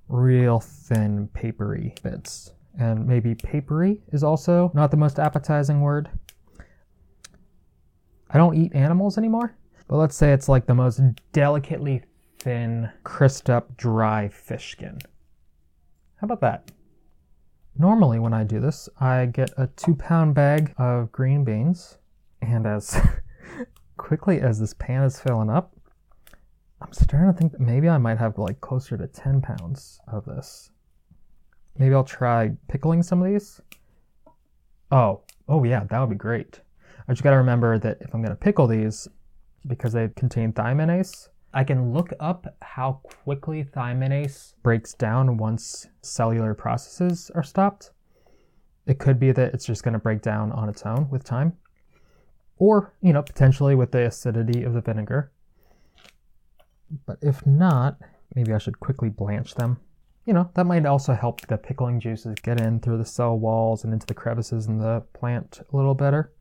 real thin, papery bits. And maybe papery is also not the most appetizing word. I don't eat animals anymore, but let's say it's like the most delicately thin, crisped up, dry fish skin. How about that? Normally, when I do this, I get a two pound bag of green beans, and as [laughs] quickly as this pan is filling up, I'm starting to think that maybe I might have like closer to 10 pounds of this. Maybe I'll try pickling some of these. Oh, oh yeah, that would be great. I just gotta remember that if I'm gonna pickle these, because they contain thiaminase, I can look up how quickly thiaminase breaks down once cellular processes are stopped. It could be that it's just going to break down on its own with time, or, you know, potentially with the acidity of the vinegar. But if not, maybe I should quickly blanch them. You know, that might also help the pickling juices get in through the cell walls and into the crevices in the plant a little better.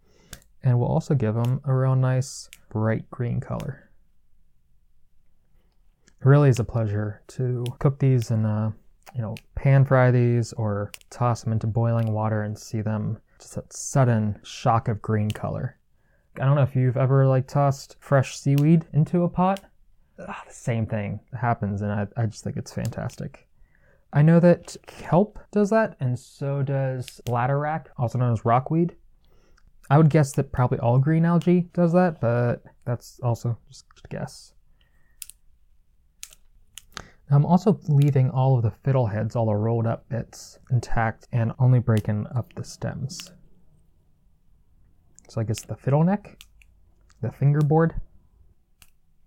And will also give them a real nice bright green color. It really is a pleasure to cook these and, uh, you know, pan fry these or toss them into boiling water and see them just that sudden shock of green color. I don't know if you've ever like tossed fresh seaweed into a pot. Ugh, the same thing happens, and I, I just think it's fantastic. I know that kelp does that, and so does bladderwrack, also known as rockweed. I would guess that probably all green algae does that, but that's also just a guess. I'm also leaving all of the fiddleheads, all the rolled up bits, intact and only breaking up the stems. So I guess the fiddle neck, the fingerboard.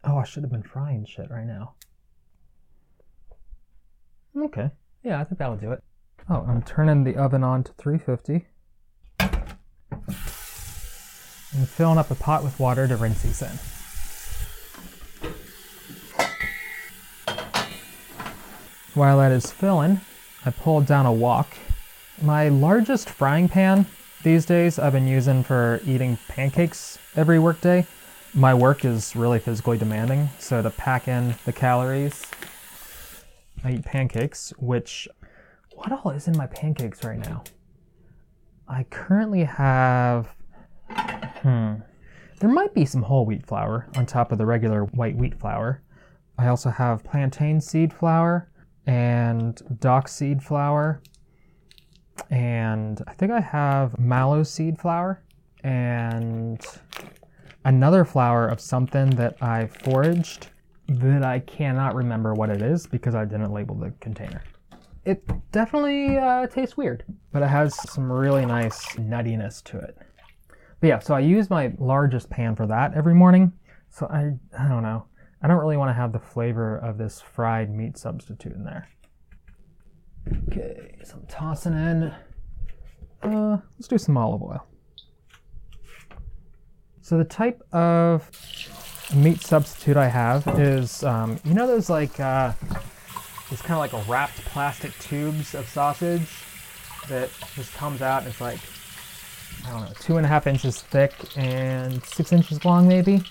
Oh, I should have been frying shit right now. Okay, yeah, I think that'll do it. Oh, I'm turning the oven on to 350. And filling up a pot with water to rinse these in. While that is filling, I pulled down a wok. My largest frying pan these days I've been using for eating pancakes every workday. My work is really physically demanding, so to pack in the calories, I eat pancakes, which what all is in my pancakes right now? I currently have hmm there might be some whole wheat flour on top of the regular white wheat flour. I also have plantain seed flour, and dock seed flour. And I think I have mallow seed flour and another flour of something that I foraged that I cannot remember what it is because I didn't label the container. It definitely uh, tastes weird, but it has some really nice nuttiness to it. But yeah, so I use my largest pan for that every morning. So I, I don't know. I don't really want to have the flavor of this fried meat substitute in there. Okay, so I'm tossing in, uh, let's do some olive oil. So the type of meat substitute I have is, um, you know those like, uh, kind of like a wrapped plastic tubes of sausage that just comes out and it's like, I don't know, two and a half inches thick and six inches long maybe,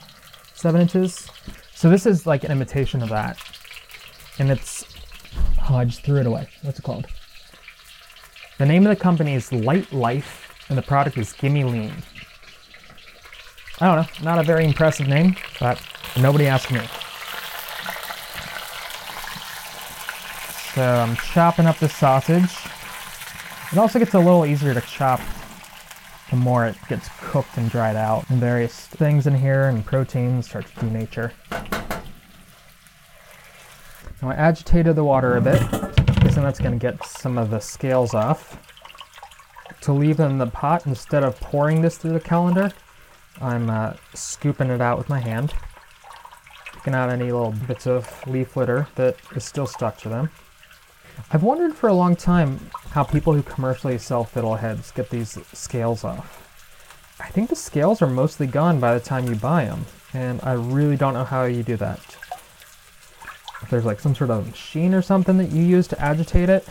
seven inches. So this is like an imitation of that. And it's, oh, I just threw it away. What's it called? The name of the company is Lightlife, and the product is Gimme Lean. I don't know, not a very impressive name, but nobody asked me. So I'm chopping up the sausage. It also gets a little easier to chop the more it gets cooked and dried out. And various things in here and proteins start to denature. Now I agitated the water a bit, guessing that's going to get some of the scales off. To leave them in the pot, instead of pouring this through the colander, I'm uh, scooping it out with my hand, picking out any little bits of leaf litter that is still stuck to them. I've wondered for a long time how people who commercially sell fiddleheads get these scales off. I think the scales are mostly gone by the time you buy them, and I really don't know how you do that. If there's like some sort of machine or something that you use to agitate it.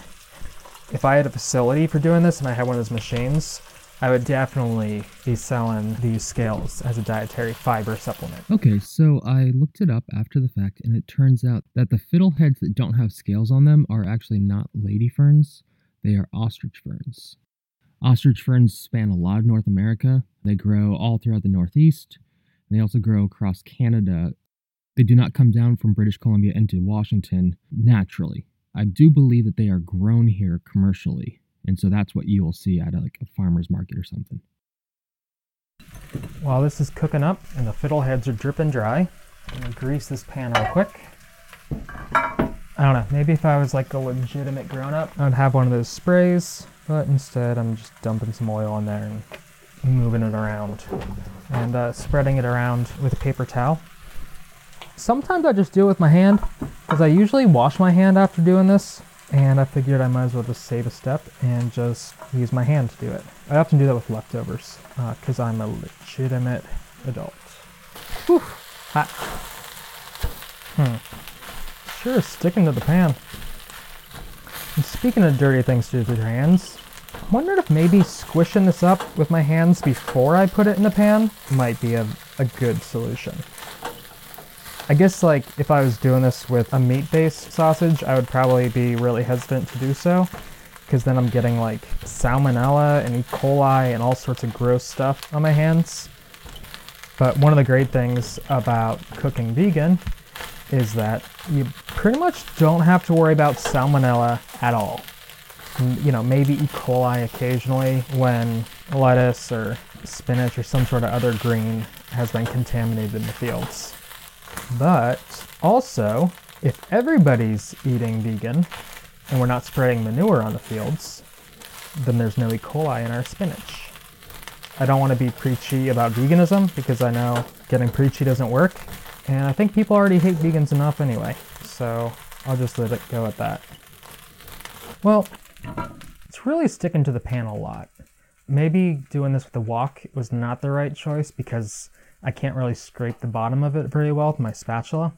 If I had a facility for doing this and I had one of those machines, I would definitely be selling these scales as a dietary fiber supplement. Okay, so I looked it up after the fact, and it turns out that the fiddleheads that don't have scales on them are actually not lady ferns, they are ostrich ferns. Ostrich ferns span a lot of North America. They grow all throughout the Northeast. They also grow across Canada. They do not come down from British Columbia into Washington naturally. I do believe that they are grown here commercially, and so that's what you will see at a, like a farmer's market or something. While this is cooking up and the fiddleheads are dripping dry, I'm gonna grease this pan real quick. I don't know, maybe if I was like a legitimate grown up, I'd have one of those sprays, but instead I'm just dumping some oil in there and moving it around and uh, spreading it around with a paper towel. Sometimes I just do it with my hand because I usually wash my hand after doing this and I figured I might as well just save a step and just use my hand to do it. I often do that with leftovers because uh, I'm a legitimate adult. Whew, hot. Hmm. Sure is sticking to the pan. And speaking of dirty things to do with your hands, I wondered if maybe squishing this up with my hands before I put it in the pan might be a, a good solution. I guess like if I was doing this with a meat-based sausage, I would probably be really hesitant to do so because then I'm getting like salmonella and E. coli and all sorts of gross stuff on my hands. But one of the great things about cooking vegan is that you pretty much don't have to worry about salmonella at all. You know, maybe E. coli occasionally when lettuce or spinach or some sort of other green has been contaminated in the fields. But also, if everybody's eating vegan and we're not spraying manure on the fields, then there's no E. coli in our spinach. I don't want to be preachy about veganism because I know getting preachy doesn't work, and I think people already hate vegans enough anyway, so I'll just let it go at that. Well, it's really sticking to the pan a lot. Maybe doing this with a wok was not the right choice because I can't really scrape the bottom of it very well with my spatula.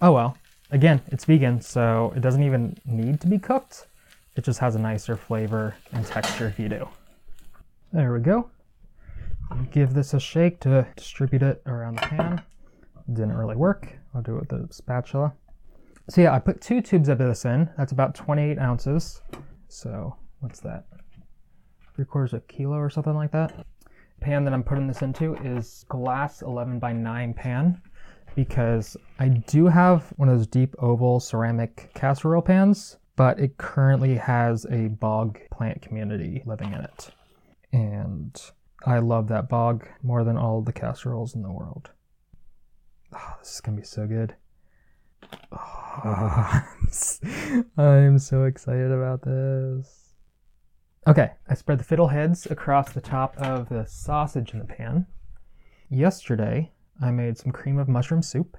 Oh well, again, it's vegan, so it doesn't even need to be cooked. It just has a nicer flavor and texture if you do. There we go. Give this a shake to distribute it around the pan. Didn't really work. I'll do it with the spatula. So yeah, I put two tubes of this in. That's about 28 ounces. So what's that? Three quarters of a kilo or something like that pan that I'm putting this into is glass 11 by 9 pan because I do have one of those deep oval ceramic casserole pans, but it currently has a bog plant community living in it. And I love that bog more than all the casseroles in the world. Oh, this is gonna be so good. Oh, [laughs] I'm so excited about this. Okay, I spread the fiddleheads across the top of the sausage in the pan. Yesterday, I made some cream of mushroom soup.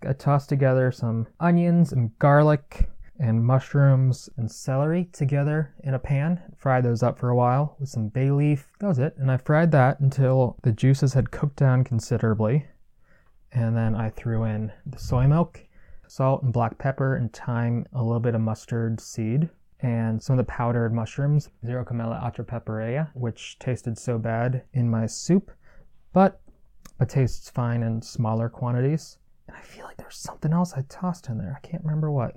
I tossed together some onions and garlic and mushrooms and celery together in a pan. Fried those up for a while with some bay leaf. That was it. And I fried that until the juices had cooked down considerably. And then I threw in the soy milk, salt and black pepper and thyme, a little bit of mustard seed, and some of the powdered mushrooms, Zero Xerocomellus atropeperea, which tasted so bad in my soup, but it tastes fine in smaller quantities. And I feel like there's something else I tossed in there. I can't remember what.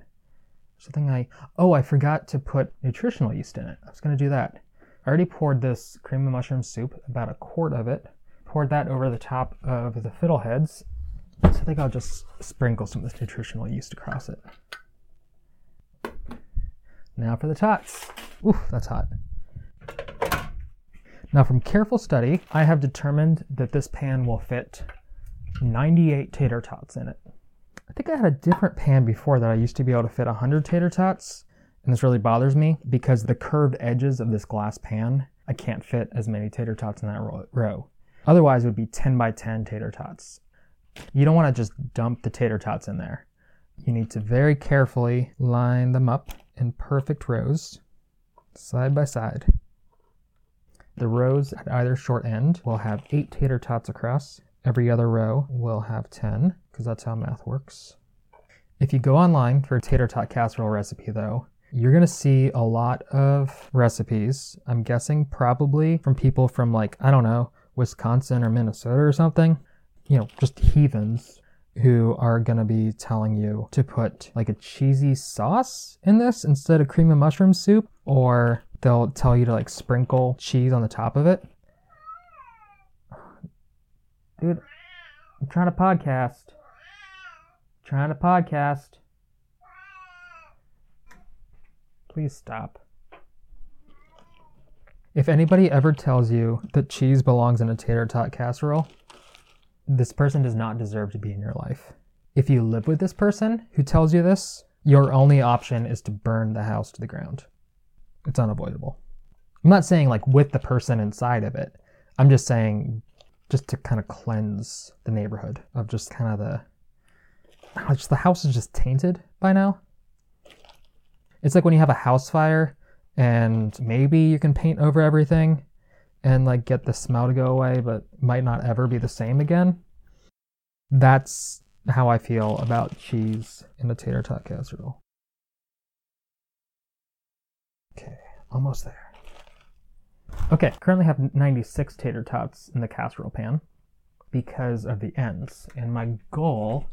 Something I, oh, I forgot to put nutritional yeast in it. I was to do that. I already poured this cream of mushroom soup, about a quart of it, poured that over the top of the fiddleheads. So I think I'll just sprinkle some of this nutritional yeast across it. Now for the tots. Oof, that's hot. Now from careful study, I have determined that this pan will fit 98 tater tots in it. I think I had a different pan before that I used to be able to fit 100 tater tots, and this really bothers me because the curved edges of this glass pan, I can't fit as many tater tots in that row. Otherwise, it would be 10 by 10 tater tots. You don't want to just dump the tater tots in there. You need to very carefully line them up in perfect rows, side by side. The rows at either short end will have eight tater tots across. Every other row will have 10, because that's how math works. If you go online for a tater tot casserole recipe, though, you're going to see a lot of recipes. I'm guessing probably from people from, like, I don't know, Wisconsin or Minnesota or something. You know, just heathens who are going to be telling you to put like a cheesy sauce in this instead of cream of mushroom soup, or they'll tell you to like sprinkle cheese on the top of it. Dude, I'm trying to podcast. trying to podcast. Please stop. If anybody ever tells you that cheese belongs in a tater tot casserole, this person does not deserve to be in your life. If you live with this person who tells you this, your only option is to burn the house to the ground. It's unavoidable. I'm not saying like with the person inside of it. I'm just saying just to kind of cleanse the neighborhood of just kind of the just the house is just tainted by now. It's like when you have a house fire and maybe you can paint over everything and like get the smell to go away, but might not ever be the same again. That's how I feel about cheese in a tater tot casserole. Okay, almost there. Okay, currently have 96 tater tots in the casserole pan because of the ends, and my goal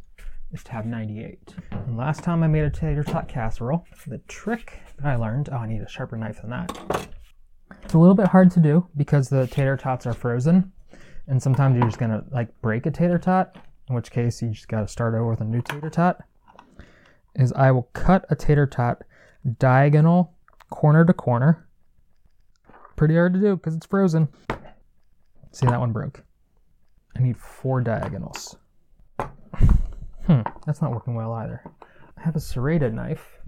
is to have 98. And last time I made a tater tot casserole, the trick that I learned, oh, I need a sharper knife than that. It's a little bit hard to do because the tater tots are frozen, and sometimes you're just gonna like break a tater tot, in which case you just gotta start over with a new tater tot. Is I will cut a tater tot diagonal, corner to corner. Pretty hard to do because it's frozen. See, that one broke. I need four diagonals. Hmm, that's not working well either. I have a serrated knife.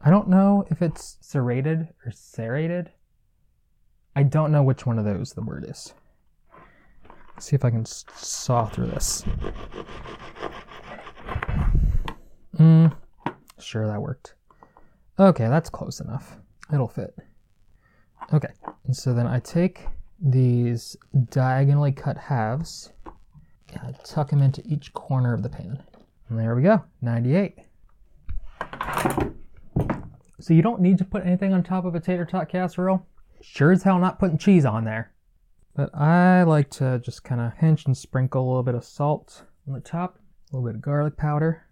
I don't know if it's serrated or serrated. I don't know which one of those the word is. Let's see if I can saw through this. Mm, sure, that worked. Okay, that's close enough. It'll fit. Okay, and so then I take these diagonally cut halves and I tuck them into each corner of the pan. And there we go, 98. So you don't need to put anything on top of a tater tot casserole. Sure as hell not putting cheese on there. But I like to just kind of pinch and sprinkle a little bit of salt on the top, a little bit of garlic powder,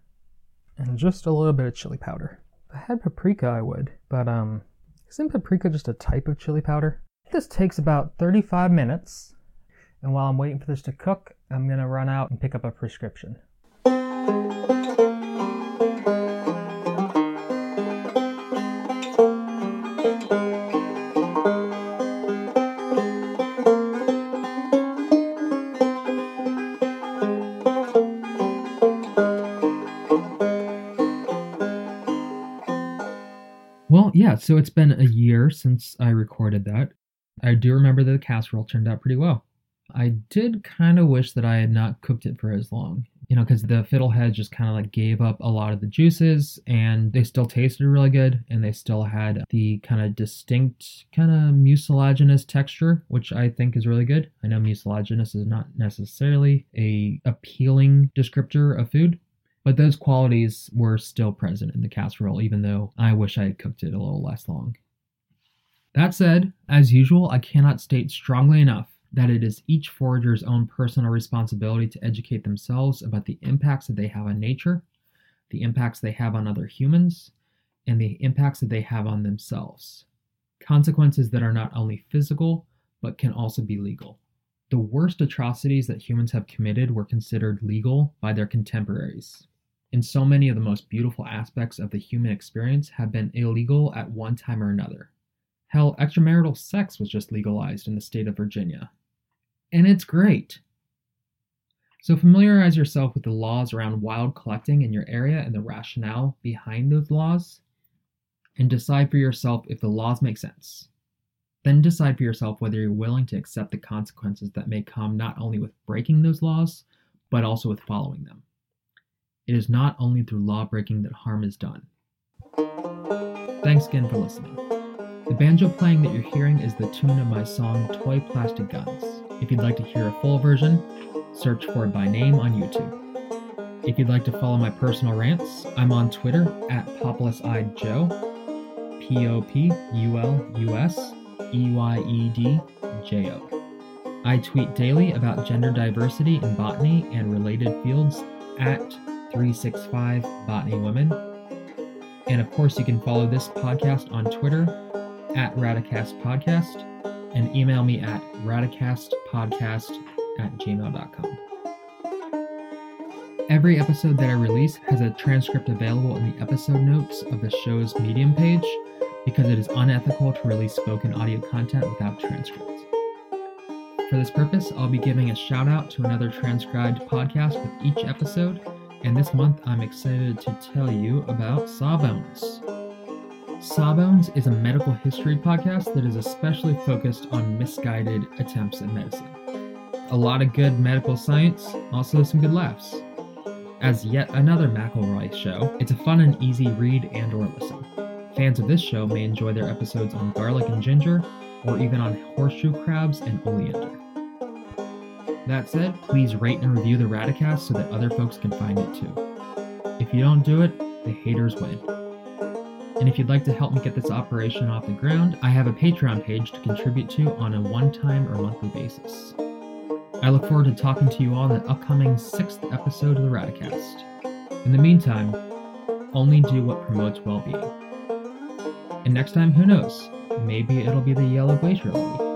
and just a little bit of chili powder. If I had paprika, I would, but um, isn't paprika just a type of chili powder? This takes about 35 minutes, and while I'm waiting for this to cook, I'm gonna run out and pick up a prescription. So it's been a year since I recorded that. I do remember that the casserole turned out pretty well. I did kind of wish that I had not cooked it for as long, you know, because the fiddlehead just kind of like gave up a lot of the juices and they still tasted really good and they still had the kind of distinct, kind of mucilaginous texture, which I think is really good. I know mucilaginous is not necessarily a appealing descriptor of food, but those qualities were still present in the casserole, even though I wish I had cooked it a little less long. That said, as usual, I cannot state strongly enough that it is each forager's own personal responsibility to educate themselves about the impacts that they have on nature, the impacts they have on other humans, and the impacts that they have on themselves. Consequences that are not only physical, but can also be legal. The worst atrocities that humans have committed were considered legal by their contemporaries. And so many of the most beautiful aspects of the human experience have been illegal at one time or another. Hell, extramarital sex was just legalized in the state of Virginia. And it's great. So familiarize yourself with the laws around wild collecting in your area and the rationale behind those laws, and decide for yourself if the laws make sense. Then decide for yourself whether you're willing to accept the consequences that may come not only with breaking those laws, but also with following them. It is not only through lawbreaking that harm is done. Thanks again for listening. The banjo playing that you're hearing is the tune of my song Toy Plastic Guns. If you'd like to hear a full version, search for it by name on YouTube. If you'd like to follow my personal rants, I'm on Twitter at Populus Eyed Jo, P O P U L U S E Y E D J O. I tweet daily about gender diversity in botany and related fields at 365 Botany Women. And of course, you can follow this podcast on Twitter at Radacast Podcast and email me at radacastpodcast at gmail.com. Every episode that I release has a transcript available in the episode notes of the show's Medium page because it is unethical to release spoken audio content without transcripts. For this purpose, I'll be giving a shout out to another transcribed podcast with each episode, and this month I'm excited to tell you about Sawbones. Sawbones is a medical history podcast that is especially focused on misguided attempts at medicine. A lot of good medical science, also some good laughs. As yet another McElroy show, it's a fun and easy read and or listen. Fans of this show may enjoy their episodes on garlic and ginger, or even on horseshoe crabs and oleander. That said, please rate and review the Radacast so that other folks can find it too. If you don't do it, the haters win. And if you'd like to help me get this operation off the ground, I have a Patreon page to contribute to on a one time or monthly basis. I look forward to talking to you all in the upcoming sixth episode of the Radacast. In the meantime, only do what promotes well being. And next time, who knows? Maybe it'll be the Yellow Glacier Lily.